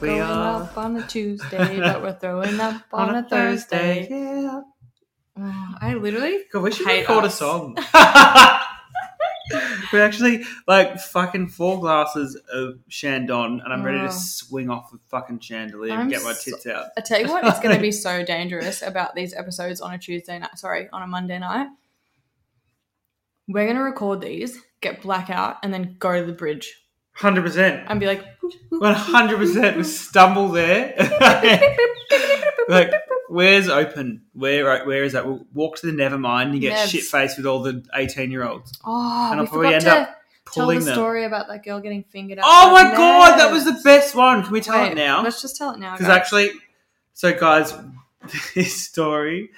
we going are. up on a Tuesday, but we're throwing up on, a Thursday. Yeah. Oh, I literally God, we should record a song. We're actually like fucking four glasses of Chandon, and I'm ready Oh. to swing off a fucking chandelier I'm and get my so- tits out. I tell you what, it's going to be so dangerous about these episodes on a Tuesday night. Sorry, on a Monday night. We're going to record these, get blackout, and then go to the bridge Hundred percent. and be like, One hundred percent. We stumble there. like, where's open? Where where is that? We'll walk to the Nevermind and get Nevs. shit faced with all the eighteen year olds oh, And I'll we probably forgot end to up tell pulling the them. story about that girl getting fingered. Oh my god, that was the best one. Can we tell it now? Let's just tell it now. Because guys. actually, so guys, this story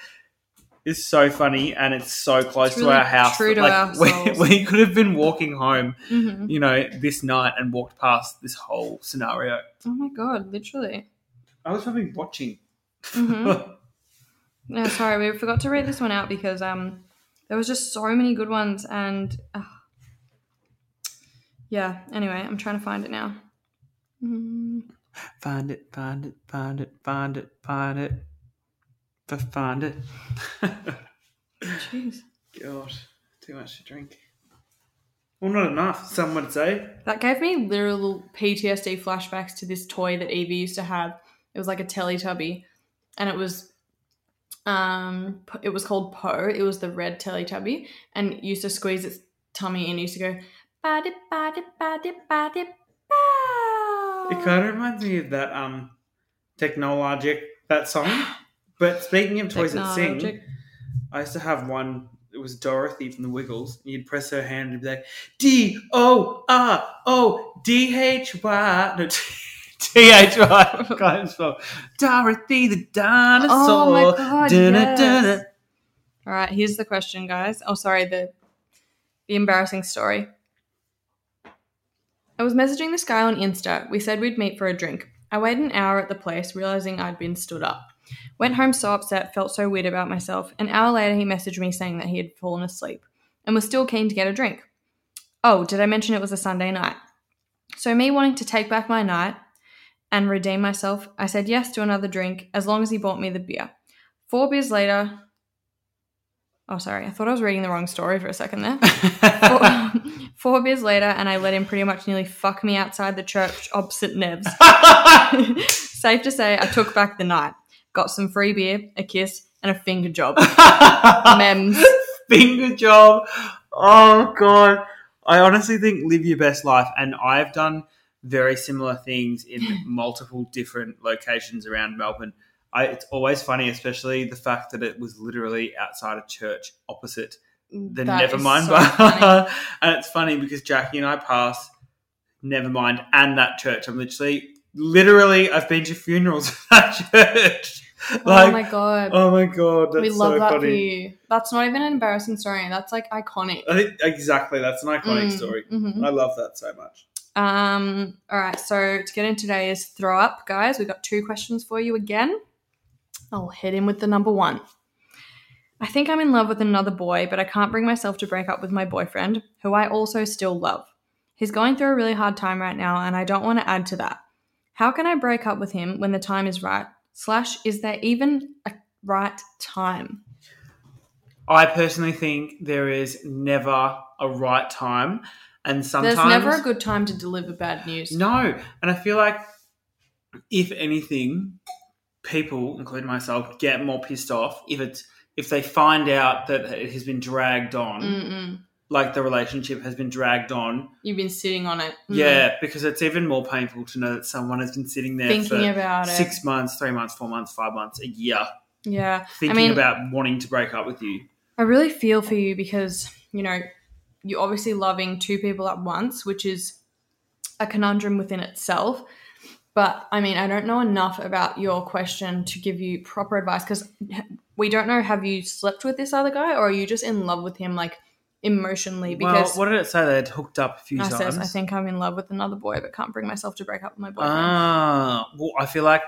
is so funny and it's so close It's to our house. true to like, we, ourselves. we could have been walking home, Mhm. you know, this night and walked past this whole scenario. Oh my god, literally. I was probably watching. Mhm. No, sorry, we forgot to read this one out because um, there was just so many good ones, and uh, yeah. Anyway, I'm trying to find it now. Mm. find it, find it, find it, find it, find it. F- Find it. Jeez, God, too much to drink. Well, not enough, some would say. that gave me literal PTSD flashbacks to this toy that Evie used to have. It was like a Teletubby, and it was um, it was called Po. It was the red Teletubby, and it used to squeeze its tummy and used to go. Bow. It kind of reminds me of that um, Technologic, that song. But speaking of toys that sing, I used to have one. It was Dorothy from the Wiggles. And you'd press her hand and it'd be like D O R O D H Y. No, T H Y. Can't spell. Dorothy the dinosaur. Oh my god! Dun-dun, yes. dun-dun. All right, here's the question, guys. Oh, sorry, the the embarrassing story. I was messaging this guy on Insta. We said we'd meet for a drink. I waited an hour at the place, realizing I'd been stood up. Went home so upset, felt so weird about myself. An hour later, he messaged me saying that he had fallen asleep and was still keen to get a drink. Oh, did I mention it was a Sunday night? So, me wanting to take back my night and redeem myself, I said yes to another drink as long as he bought me the beer. Four beers later, oh, sorry, I thought I was reading the wrong story for a second there. Four, four beers later, and I let him pretty much nearly fuck me outside the church opposite Nev's. Safe to say, I took back the night. Got some free beer, a kiss, and a finger job. Mems. Finger job. Oh god. I honestly think live your best life, and I've done very similar things in multiple different locations around Melbourne. I, it's always funny, especially the fact that it was literally outside a church opposite the That Nevermind so bar. and it's funny because Jackie and I pass Nevermind and that church. I'm literally, literally, I've been to funerals at that church. Like, oh my god. oh my god, that's we love so that funny. for you. That's not even an embarrassing story. That's like iconic. I think exactly that's an iconic Mm, story. mhm. I love that so much. Um, all right, so to get into today's throw up, guys, we've got two questions for you again. I'll hit in with the number one. I think I'm in love with another boy, but I can't bring myself to break up with my boyfriend, who I also still love. He's going through a really hard time right now, and I don't want to add to that. How can I break up with him when the time is right? Slash, is there even a right time? I personally think there is never a right time, and sometimes There's never a good time to deliver bad news. No, and I feel like if anything, people, including myself, get more pissed off if it's if they find out that it has been dragged on, Mm-mm. Like the relationship has been dragged on. You've been sitting on it. Mm. Yeah, because it's even more painful to know that someone has been sitting there Thinking for about it. six months, three months, four months, five months, a year, Yeah. thinking mean- about wanting to break up with you. I really feel for you because, you know, you're obviously loving two people at once, which is a conundrum within itself. But I mean, I don't know enough about your question to give you proper advice because we don't know have you slept with this other guy or are you just in love with him like emotionally? Well, Because what did it say? They'd hooked up a few I times. says I think I'm in love with another boy but can't bring myself to break up with my boyfriend. Ah, well, I feel like,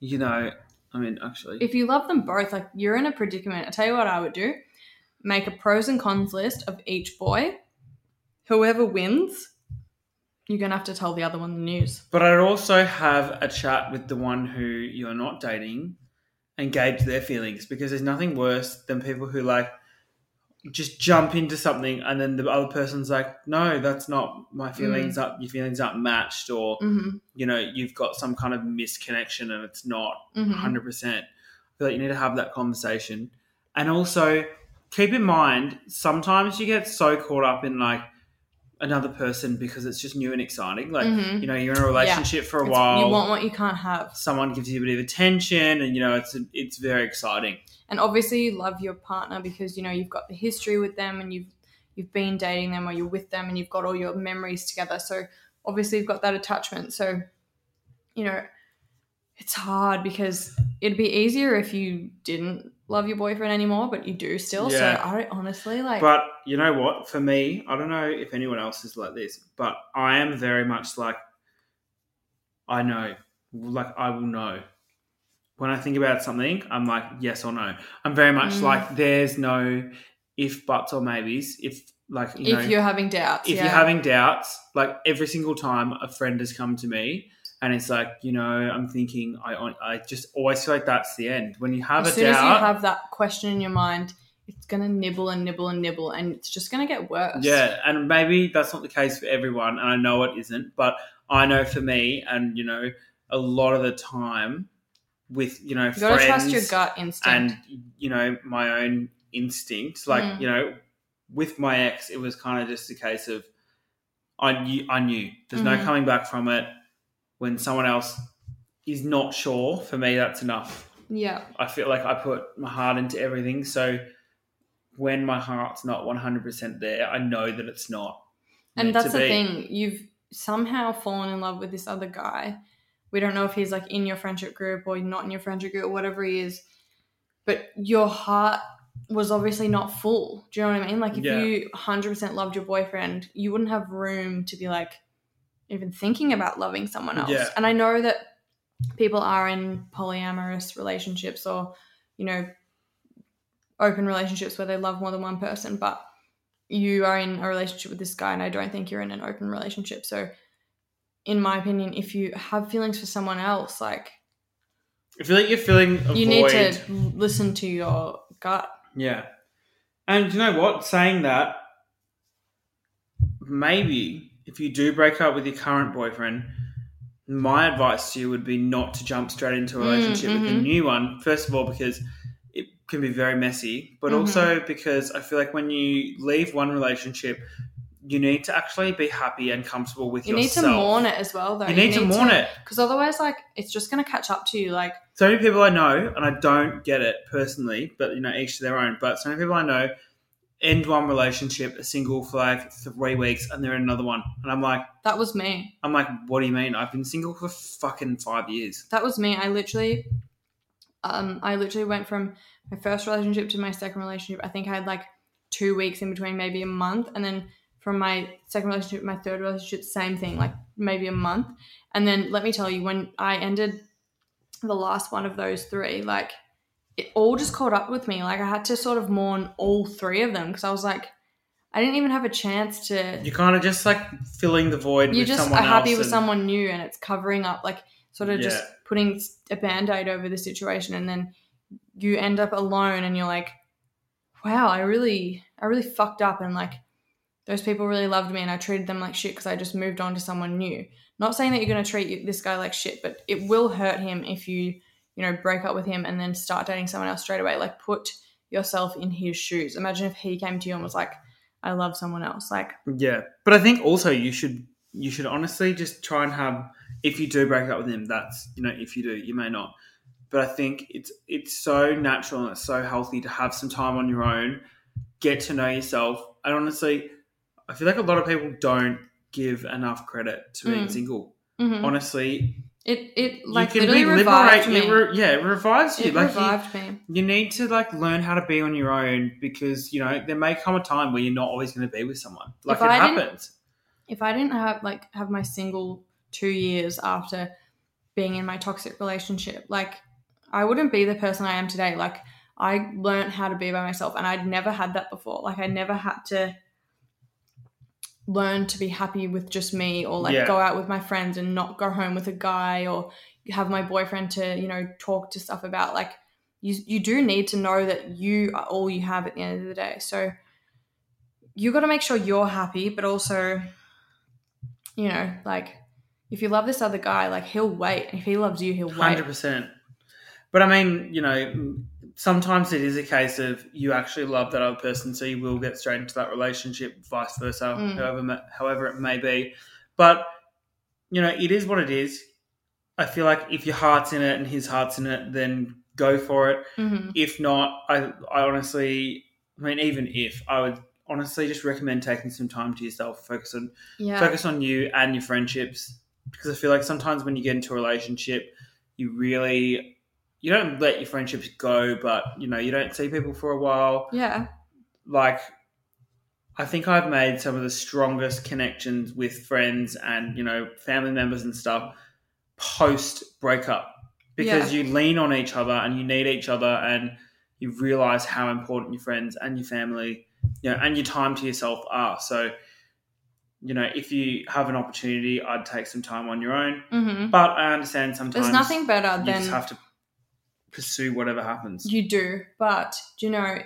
you know, I mean, actually, if you love them both, like you're in a predicament. I tell you what I would do: make a pros and cons list of each boy. Whoever wins, you're gonna have to tell the other one the news. But I'd also have a chat with the one who you're not dating and gauge their feelings because there's nothing worse than people who like just jump into something and then the other person's like, no, that's not my feelings. Up, your feelings aren't matched, or Mm-hmm. you know, you've got some kind of misconnection and it's not Mm-hmm. 100%. I feel like you need to have that conversation. And also keep in mind, sometimes you get so caught up in like another person because it's just new and exciting. Like, Mhm. you know, you're in a relationship for a It's- while. You want what you can't have. someone gives you a bit of attention and, you know, it's, it's very exciting. And obviously you love your partner because you know you've got the history with them and you've you've been dating them or you're with them and you've got all your memories together. So obviously you've got that attachment. So you know it's hard because it'd be easier if you didn't love your boyfriend anymore, but you do still. Yeah. So I honestly like But you know what? For me, I don't know if anyone else is like this, but I am very much like, I know, like I will know. When I think about something, I'm like, yes or no. I'm very much Mm. like, there's no if, buts, or maybes. If, like, you if know, you're having doubts. if yeah. you're having doubts, like every single time a friend has come to me and it's like, you know, I'm thinking, I, I just always feel like that's the end. When you have a as a soon as you have that question in your mind, it's gonna nibble and nibble and nibble and it's just gonna get worse. Yeah, and maybe that's not the case for everyone, and I know it isn't, but I know for me, and you know, a lot of the time with you know You gotta friends trust your gut instinct. and you know my own instincts. Like Mm. you know, with my ex, it was kind of just a case of I knew I knew there's no Mhm. coming back from it. When someone else is not sure, for me, that's enough. yeah. I feel like I put my heart into everything. So when my heart's not 100% there, I know that it's not. And that's the be. thing. You've somehow fallen in love with this other guy. We don't know if he's like in your friendship group or not in your friendship group or whatever he is. But your heart was obviously not full. Do you know what I mean? Like if Yeah. you 100% loved your boyfriend, you wouldn't have room to be like even thinking about loving someone else. Yeah. And I know that people are in polyamorous relationships or, you know, open relationships where they love more than one person, but you are in a relationship with this guy and I don't think you're in an open relationship. So in my opinion, if you have feelings for someone else, like I feel like you're feeling a you void. need to listen to your gut. Yeah. And you know what? Saying that, maybe if you do break up with your current boyfriend, my advice to you would be not to jump straight into a Mm, relationship with a new one. First of all, because it can be very messy, but Mhm. also because I feel like when you leave one relationship, you need to actually be happy and comfortable with yourself. You need to mourn it as well, though. You need, to mourn it. because otherwise, like it's just gonna catch up to you. Like so many people I know, and I don't get it personally, but you know, each to their own. But so many people I know end one relationship, a single for like three weeks, and they're in another one, and I'm like, that was me. I'm like, what do you mean? I've been single for fucking five years. That was me. I literally, um, I literally went from my first relationship to my second relationship. I think I had like two weeks in between, maybe a month, and then from my second relationship, to my third relationship, same thing, like maybe a month. And then let me tell you, when I ended the last one of those three, like it all just caught up with me. Like I had to sort of mourn all three of them because I was like, I didn't even have a chance to You kind of just like filling the void. you just are happy with and- someone new and it's covering up like sort of just putting a band-aid over the situation and then you end up alone and you're like wow i really i really fucked up and like those people really loved me and i treated them like shit because i just moved on to someone new not saying that you're going to treat this guy like shit but it will hurt him if you you know break up with him and then start dating someone else straight away like put yourself in his shoes imagine if he came to you and was like i love someone else like Yeah, but I think also you should you should honestly just try and have if you do break up with him, that's you know if you do, you may not. But I think it's it's so natural and it's so healthy to have some time on your own, get to know yourself. And honestly, I feel like a lot of people don't give enough credit to being Mm. single. mhm. Honestly, it it like you can literally be liberate. me. It re- yeah, it revives you. it like you, revived me. you need to like learn how to be on your own because you know there may come a time where you're not always going to be with someone. Like If it I happens. If I didn't have like have my single two years after being in my toxic relationship, like I wouldn't be the person I am today. Like I learned how to be by myself, and I'd never had that before. Like I never had to learn to be happy with just me or like Yeah. go out with my friends and not go home with a guy or have my boyfriend to you know talk to stuff about like you you do need to know that you are all you have at the end of the day so you got to make sure you're happy but also you know like if you love this other guy like he'll wait if he loves you he'll wait Hundred percent. But I mean, you know, sometimes it is a case of you actually love that other person, so you will get straight into that relationship, vice versa, Mm. however however it may be. But you know, it is what it is. I feel like if your heart's in it and his heart's in it, then go for it. hmm If not, I I honestly, I mean, even if I would honestly just recommend taking some time to yourself, focus on yeah focus on you and your friendships because I feel like sometimes when you get into a relationship, you really you don't let your friendships go, but you know you don't see people for a while. yeah. Like I think I've made some of the strongest connections with friends and you know family members and stuff post breakup because you lean on each other and you need each other and you realize how important your friends and your family you know and your time to yourself are. So you know if you have an opportunity i'd take some time on your own. Hmm but i understand sometimes there's nothing better you than just have to pursue whatever happens. You do, but do you know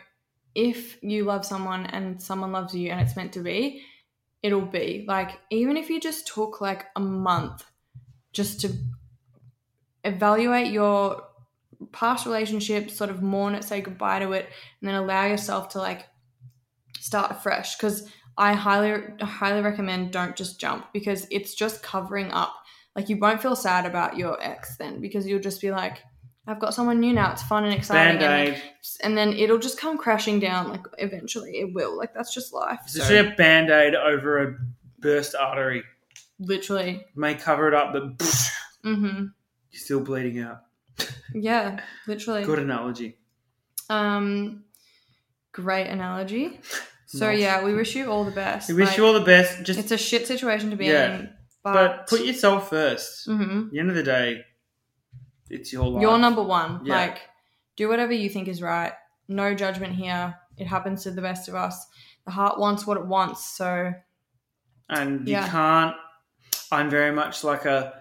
if you love someone and someone loves you and it's meant to be, it'll be. Like even if you just took like a month just to evaluate your past relationship, sort of mourn it, say goodbye to it, and then allow yourself to like start fresh Because I highly, highly recommend don't just jump because it's just covering up. Like you won't feel sad about your ex then because you'll just be like, I've got someone new now. It's fun and exciting. And then, band-aid and then it'll just come crashing down. Like eventually it will. Like that's just life. it's So, just a band-aid over a burst artery literally. may cover it up but mm-hmm. you're still bleeding out Yeah, literally. good analogy Um, great analogy. So Nice. yeah, we wish you all the best. we wish Like, you all the best just It's a shit situation to be Yeah. in, but but, put yourself first mm-hmm. At the end of the day, it's your life. you're number one. Yeah. Like, do whatever you think is right. No judgment here. It happens to the best of us. The heart wants what it wants. So and you Yeah. can't. I'm very much like a,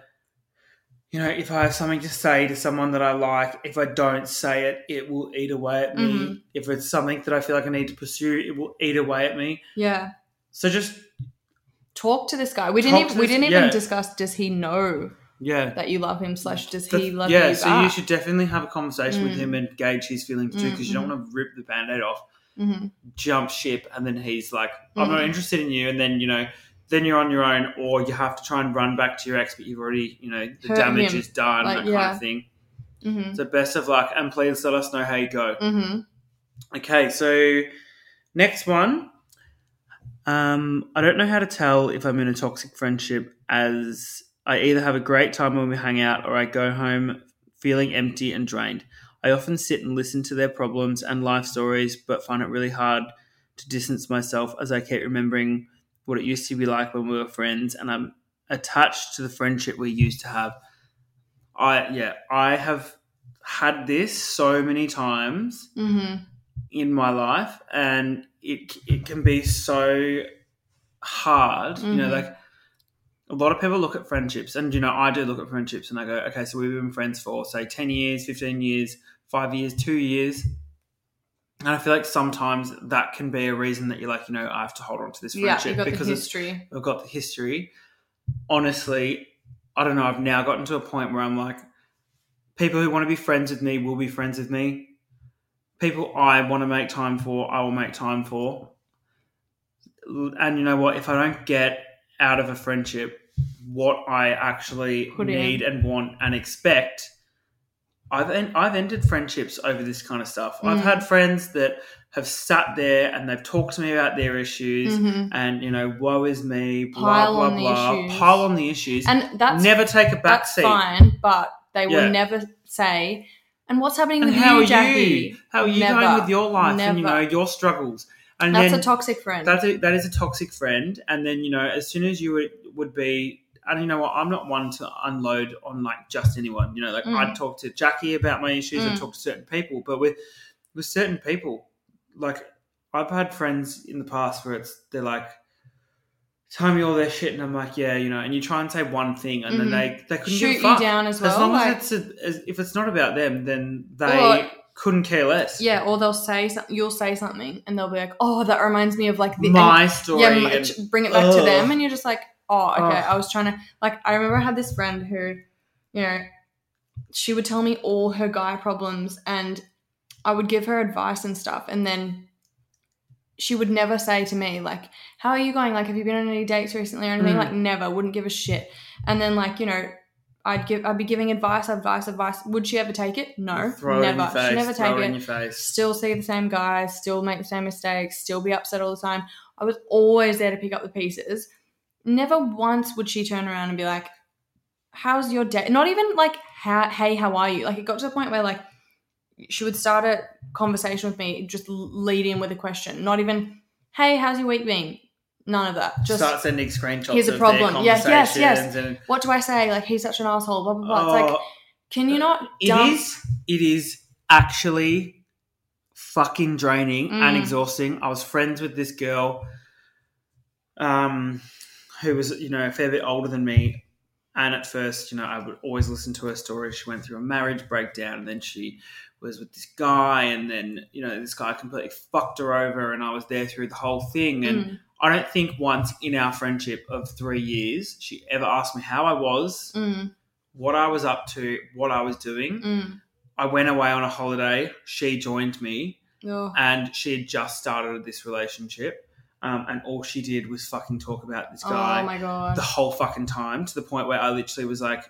you know, if I have something to say to someone that I like, if I don't say it, it will eat away at me. Mhm. If it's something that I feel like I need to pursue, it will eat away at me. yeah, So just talk to this guy. We didn't even to we didn't even yeah. discuss. Does he know yeah. that you love him? Slash, does he love you. yeah, you so back? you should definitely have a conversation with Mm. him and gauge his feelings too, because you don't Mm, want to rip the band-aid off. Mhm. jump ship and then he's like i'm not Mhm. interested in you and then you know then you're on your own or you have to try and run back to your ex but you've already you know the Hurt damage him. is done Like, that kind of thing Mhm. so best of luck and please let us know how you go Mhm. okay so next one um i don't know how to tell if i'm in a toxic friendship as i either have a great time when we hang out or i go home feeling empty and drained i often sit and listen to their problems and life stories but find it really hard to distance myself as i keep remembering what it used to be like when we were friends and i'm attached to the friendship we used to have i yeah i have had this so many times Mhm. in my life and it it can be so hard you know Mhm. like a lot of people look at friendships and you know I do look at friendships and I go okay so we've been friends for say 10 years 15 years 5 years 2 years and I feel like sometimes that can be a reason that you're like you know I have to hold on to this Yeah, friendship got because history. I've got the history. Honestly, I don't know. I've now gotten to a point where I'm like, people who want to be friends with me will be friends with me. People I want to make time for, I will make time for. And you know what? If I don't get out of a friendship what I actually Put in. need and want and expect, I've en- I've ended friendships over this kind of stuff. I've Mm. had friends that have sat there and they've talked to me about their issues Mhm. and you know, woe is me, blah Pile blah blah, issues. pile on the issues. And that's Never take a back that's seat. fine, but they will Yeah. never say. And what's happening And with how you, are Jackie? you? How are you Never. going with your life and you know your struggles? And That's then a toxic friend. that's a, that is a toxic friend. And then you know, as soon as you would, would be, and you know what, I'm not one to unload on like just anyone. You know, like Mm. I'd talk to Jackie about my issues. Mm. talk to certain people, but with with certain people, like I've had friends in the past where it's they're like, tell me all their shit, and I'm like, yeah, you know, and you try and say one thing, and then Mhm. they they couldn't Shoot give a fuck. you down as well. as long like, as it's a, as, if it's not about them, then they Or- couldn't care less. yeah, or they'll say something. You'll say something, and they'll be like, "Oh, that reminds me of like the my story. yeah, and- bring it back to them, and you're just like, oh, okay. Ugh. I was trying to like. I remember I had this friend who, you know, she would tell me all her guy problems, and I would give her advice and stuff, and then she would never say to me like, "How are you going? Like, have you been on any dates recently or anything?" Mm. Like, never. Wouldn't give a shit. And then like you know. I'd give. I'd be giving advice, advice, advice. Would she ever take it? No, throw it in never. your face, she never take it it in your face. still see the same guys, still make the same mistakes, still be upset all the time. I was always there to pick up the pieces. Never once would she turn around and be like, How's your day? Not even like, how, Hey, how are you? Like, it got to the point where, like, she would start a conversation with me, just lead in with a question. Not even, Hey, how's your week been? None of that. Just, Start sending screenshots. here's a of problem. Their Yes, yes, yes. conversations And, what do I say? Like, he's such an asshole, blah, blah, blah. It's like, Oh, can you not It dump- is. It is actually fucking draining and Mm. exhausting. I was friends with this girl, um, who was you know a fair bit older than me, and at first, you know, I would always listen to her story. She went through a marriage breakdown, and then she was with this guy, and then you know this guy completely fucked her over, and I was there through the whole thing, and. Mm, I don't think once in our friendship of three years she ever asked me how I was, mm, what I was up to, what I was doing. mm. I went away on a holiday. She joined me, Oh, and she had just started this relationship. Um, and all she did was fucking talk about this guy oh my god. the whole fucking time to the point where I literally was like,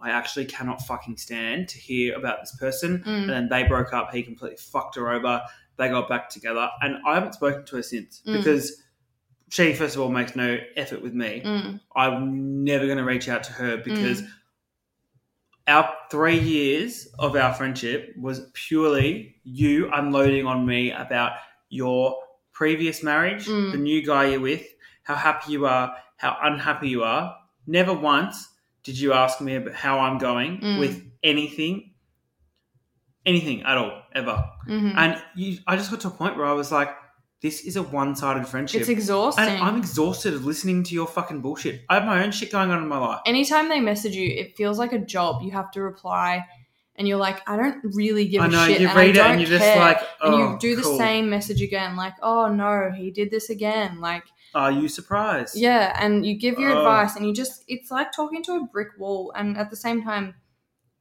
I actually cannot fucking stand to hear about this person. Mm. And then they broke up. He completely fucked her over. They got back together, and I haven't spoken to her since Mm. because she, first of all, makes no effort with me. Mm. I'm never going to reach out to her because our three years of our friendship was purely you unloading on me about your previous marriage, Mm. the new guy you're with, how happy you are, how unhappy you are. Never once did you ask me about how I'm going Mm. with anything, anything at all, ever. Mhm. And you, I just got to a point where I was like, this is a one sided friendship. It's exhausting. And I'm exhausted of listening to your fucking bullshit. I have my own shit going on in my life. Anytime they message you, it feels like a job. You have to reply, and you're like, I don't really give a I know shit. you and read it and you're just care. like, and oh, you do the cool. same message again, like, oh no, he did this again. Like, Are you surprised? yeah, and you give your Oh. advice, and you just, it's like talking to a brick wall. And at the same time,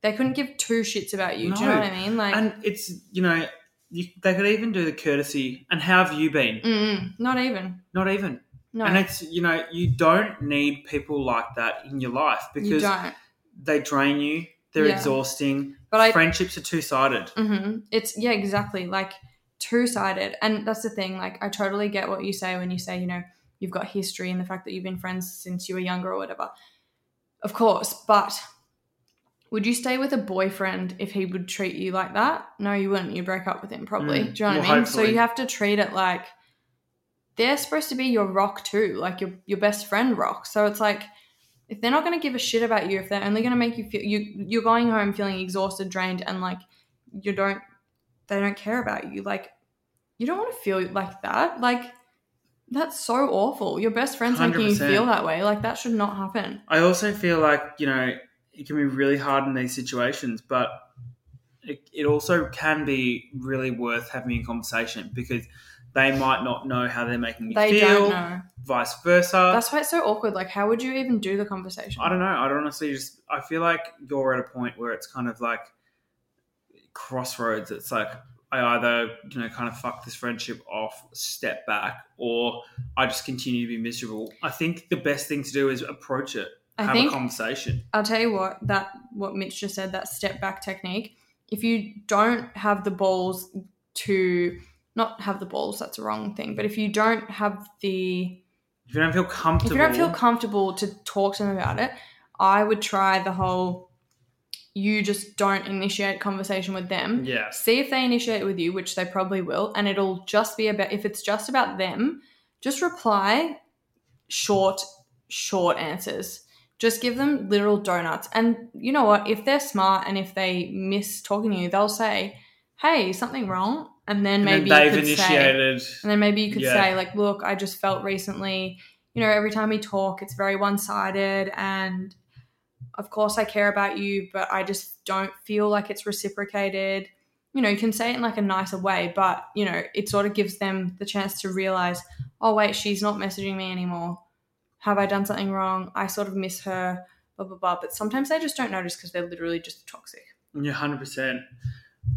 they couldn't give two shits about you. Do you know what I mean? Like, And it's you know you, they could even do the courtesy. And how have you been? mm-mm, not even. Not even. No, And it's you know you don't need people like that in your life you because don't. they drain you. They're Yeah. exhausting. But I, Friendships are two sided. hmm It's yeah, exactly. Like two sided, and that's the thing. Like I totally get what you say when you say you know you've got history and the fact that you've been friends since you were younger or whatever. Of course, but would you stay with a boyfriend if he would treat you like that? No, you wouldn't. You'd break up with him probably. Mm. Do you know what I mean? So you have to treat it like they're supposed to be your rock too, like your your best friend rock. So it's like if they're not going to give a shit about you, if they're only going to make you feel you you're going home feeling exhausted, drained, and like you don't they don't care about you, like you don't want to feel like that. Like that's so awful. Your best friend's making you feel that way. Like that should not happen. I also feel like you know it can be really hard in these situations, but it, it also can be really worth having a conversation because they might not know how they're making you They feel, vice versa. That's why it's so awkward. Like, how would you even do the conversation? I don't know. I honestly just. I feel like you're at a point where it's kind of like crossroads. It's like I either you know kind of fuck this friendship off, step back, or I just continue to be miserable. I think the best thing to do is approach it, I have think a conversation. I'll tell you what that what Mitch just said that step back technique. If you don't have the balls to not have the balls, that's a wrong thing. But if you don't have the If you don't feel comfortable, if you don't feel comfortable to talk to them about it, I would try the whole you just don't initiate conversation with them. yeah, See if they initiate with you, which they probably will, and it'll just be about if it's just about them, just reply short, short answers. Just give them literal donuts. And you know what? If they're smart and if they miss talking to you, they'll say, Hey, something wrong? And then and maybe then you they've could say initiated. and then maybe you could Yeah. say, like, look, I just felt recently, you know, every time we talk, it's very one sided. And of course, I care about you, but I just don't feel like it's reciprocated. You know, you can say it in like a nicer way, but, you know, it sort of gives them the chance to realize, oh, wait, she's not messaging me anymore. Have I done something wrong? I sort of miss her, blah, blah, blah. But sometimes they just don't notice because they're literally just toxic. Yeah, hundred percent.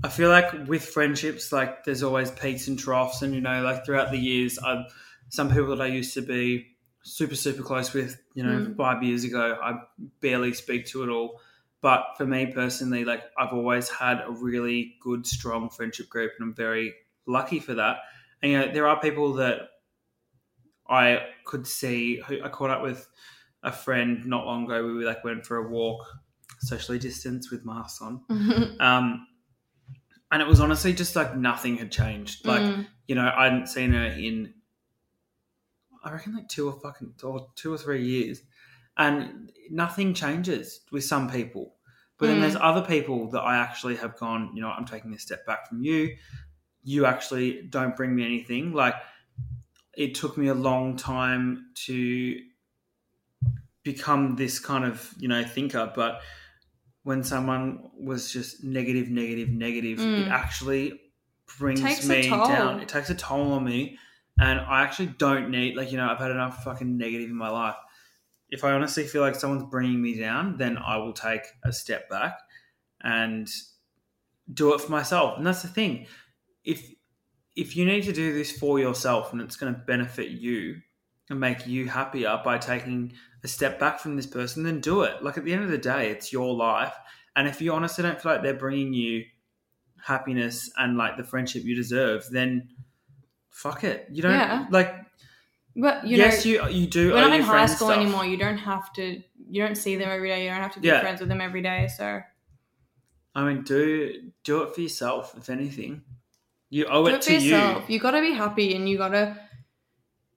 I feel like with friendships, like there's always peaks and troughs, and you know, like throughout the years, I some people that I used to be super super close with, you know, Mm. five years ago, I barely speak to at all. But for me personally, like I've always had a really good, strong friendship group, and I'm very lucky for that. And you know, there are people that I could see. I caught up with a friend not long ago. We like went for a walk, socially distanced with masks on. Um, and it was honestly just like nothing had changed. Like, Mm. you know, I hadn't seen her in, I reckon, like two or fucking, or two or three years. And nothing changes with some people. But then Mm. there's other people that I actually have gone, you know, I'm taking a step back from you. You actually don't bring me anything. Like, it took me a long time to become this kind of, you know, thinker. But when someone was just negative, negative, negative, Mm. it actually brings a me down. It takes a toll on me. And I actually don't need, like, you know, I've had enough fucking negative in my life. If I honestly feel like someone's bringing me down, then I will take a step back and do it for myself. And that's the thing. If if you need to do this for yourself and it's going to benefit you and make you happier by taking a step back from this person, then do it. Like at the end of the day, it's your life. And if you honestly don't feel like they're bringing you happiness and like the friendship you deserve, then fuck it. You don't Yeah. like. But, you yes, know, you you do. we're not in high school stuff. anymore. You don't have to, you don't see them every day. You don't have to be Yeah. friends with them every day. So I mean, do do it for yourself. If anything, you owe do it, it to yourself. You got to be happy and you got to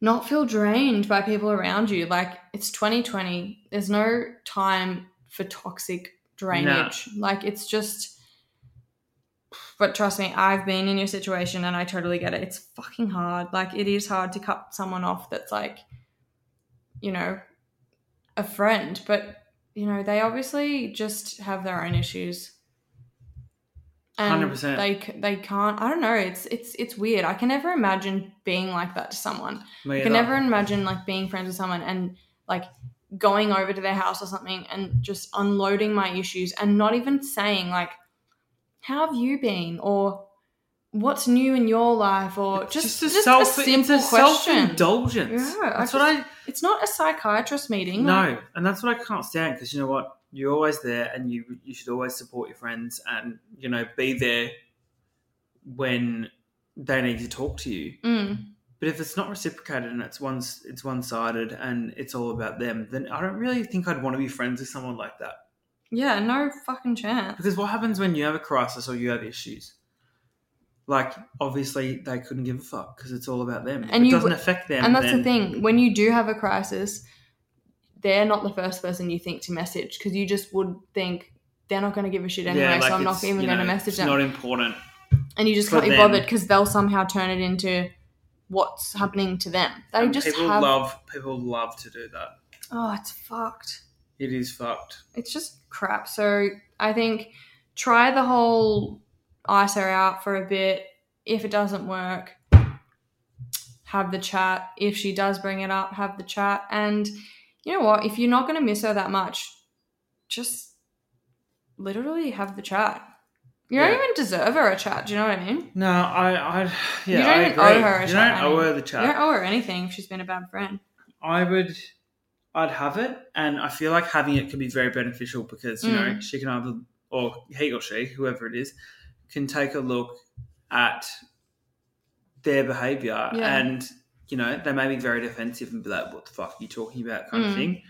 not feel drained by people around you. Like it's 2020. There's no time for toxic drainage. Like it's just. But trust me, I've been in your situation and I totally get it. It's fucking hard. Like it is hard to cut someone off that's like, you know, a friend. But you know, they obviously just have their own issues. And 100%. They they can't. I don't know. It's it's it's weird. I can never imagine being like that to someone. Me I can either. never imagine like being friends with someone and like going over to their house or something and just unloading my issues and not even saying like, "How have you been?" or "What's new in your life?" or It's just a just, self, a simple it's a question. self-indulgence. Yeah, I that's what I It's not a psychiatrist meeting. like- No, and that's what I can't stand because you know what? You're always there, and you you should always support your friends, and you know be there when they need to talk to you. Mm. But if it's not reciprocated and it's one it's one sided and it's all about them, then I don't really think I'd want to be friends with someone like that. Yeah, no fucking chance. Because what happens when you have a crisis or you have issues? Like obviously they couldn't give a fuck because it's all about them. And it you- doesn't affect them. and that's then, the thing. When you do have a crisis, they're not the first person you think to message because you just would think they're not going to give a shit anyway, like so I'm not even you going to message it's them. Not important. and you just can't be them. bothered because they'll somehow turn it into what's happening to them. They And just people have. love people love to do that. oh, it's fucked. It is fucked. It's just crap. So I think try the whole ice her out for a bit. If it doesn't work, have the chat. If she does bring it up, have the chat. And you know what? If you're not going to miss her that much, just literally have the chat. You don't Yeah. even deserve her a chat. Do you know what I mean? No, I, I, yeah, you don't I even agree. owe her a you chat. don't owe her the You chat. don't owe her anything if she's been a bad friend. I would, I'd have it, and I feel like having it can be very beneficial because you know Mm. she can either, or he or she, whoever it is, can take a look at their behavior, Yeah. and you know they may be very defensive and be like, "What the fuck are you talking about?" kind of Mm. thing.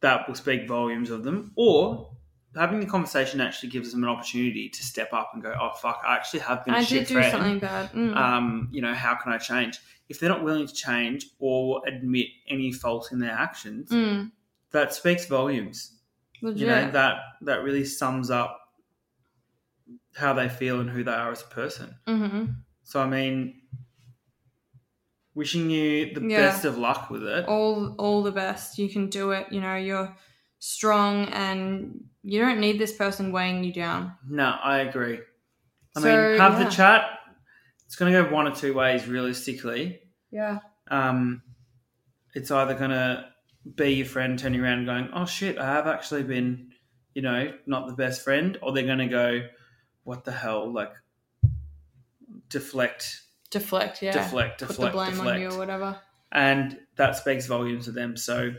That will speak volumes of them, or. Having the conversation actually gives them an opportunity to step up and go, "Oh fuck! I actually have been a I shit did do friend." something bad. Mm. um, you know, how can I change? If they're not willing to change or admit any fault in their actions, Mm. that speaks volumes. Legit. You know, that that really sums up how they feel and who they are as a person. hmm So I mean, Wishing you the Yeah. best of luck with it. all all the best. You can do it. You know, you're strong and you don't need this person weighing you down. No, I agree. I So, mean, have yeah. the chat. It's going to go one or two ways, realistically. Yeah. Um, it's either going to be your friend turning around and going, "Oh shit, I have actually been, you know, not the best friend," or they're going to go, "What the hell?" Like, deflect, Deflect, yeah. deflect, Put deflect, the blame deflect, on you or whatever. and that speaks volumes to them. So,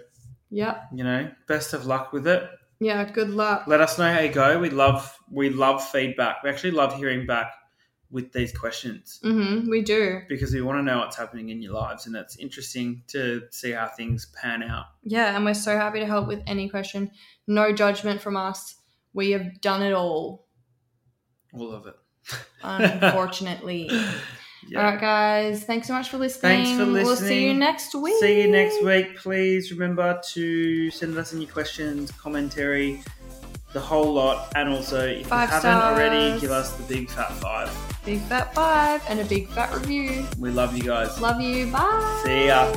yeah, you know, best of luck with it. Yeah, good luck. Let us know how you go. We love, we love feedback. We actually love hearing back with these questions. Mm-hmm. We do. because we want to know what's happening in your lives and it's interesting to see how things pan out Yeah, and we're so happy to help with any question. No judgment from us. We have done it all, all of it unfortunately. yeah. All right, guys. Thanks so much for listening. Thanks for listening. We'll see you next week. see you next week please remember to send us any questions commentary the whole lot and also if Five you haven't already give us the big fat five Big fat five and a big fat review. we love you guys Love you. Bye. See ya.